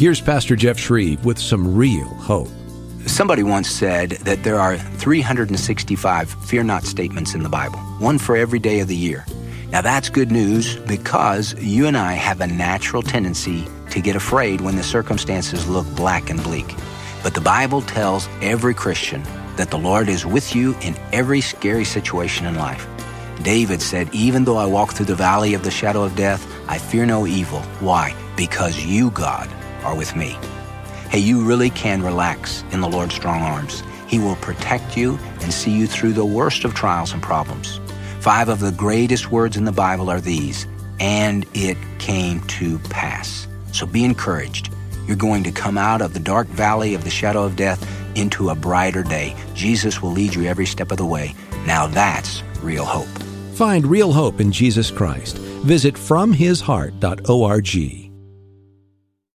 Here's Pastor Jeff Schreve with some real hope. Somebody once said that there are 365 fear not statements in the Bible, one for every day of the year. Now that's good news because you and I have a natural tendency to get afraid when the circumstances look black and bleak. But the Bible tells every Christian that the Lord is with you in every scary situation in life. David said, Even though I walk through the valley of the shadow of death, I fear no evil. Why? Because you, God, are with me. Hey, you really can relax in the Lord's strong arms. He will protect you and see you through the worst of trials and problems. Five of the greatest words in the Bible are these, and it came to pass. So be encouraged. You're going to come out of the dark valley of the shadow of death into a brighter day. Jesus will lead you every step of the way. Now that's real hope. Find real hope in Jesus Christ. Visit FromHisHeart.org.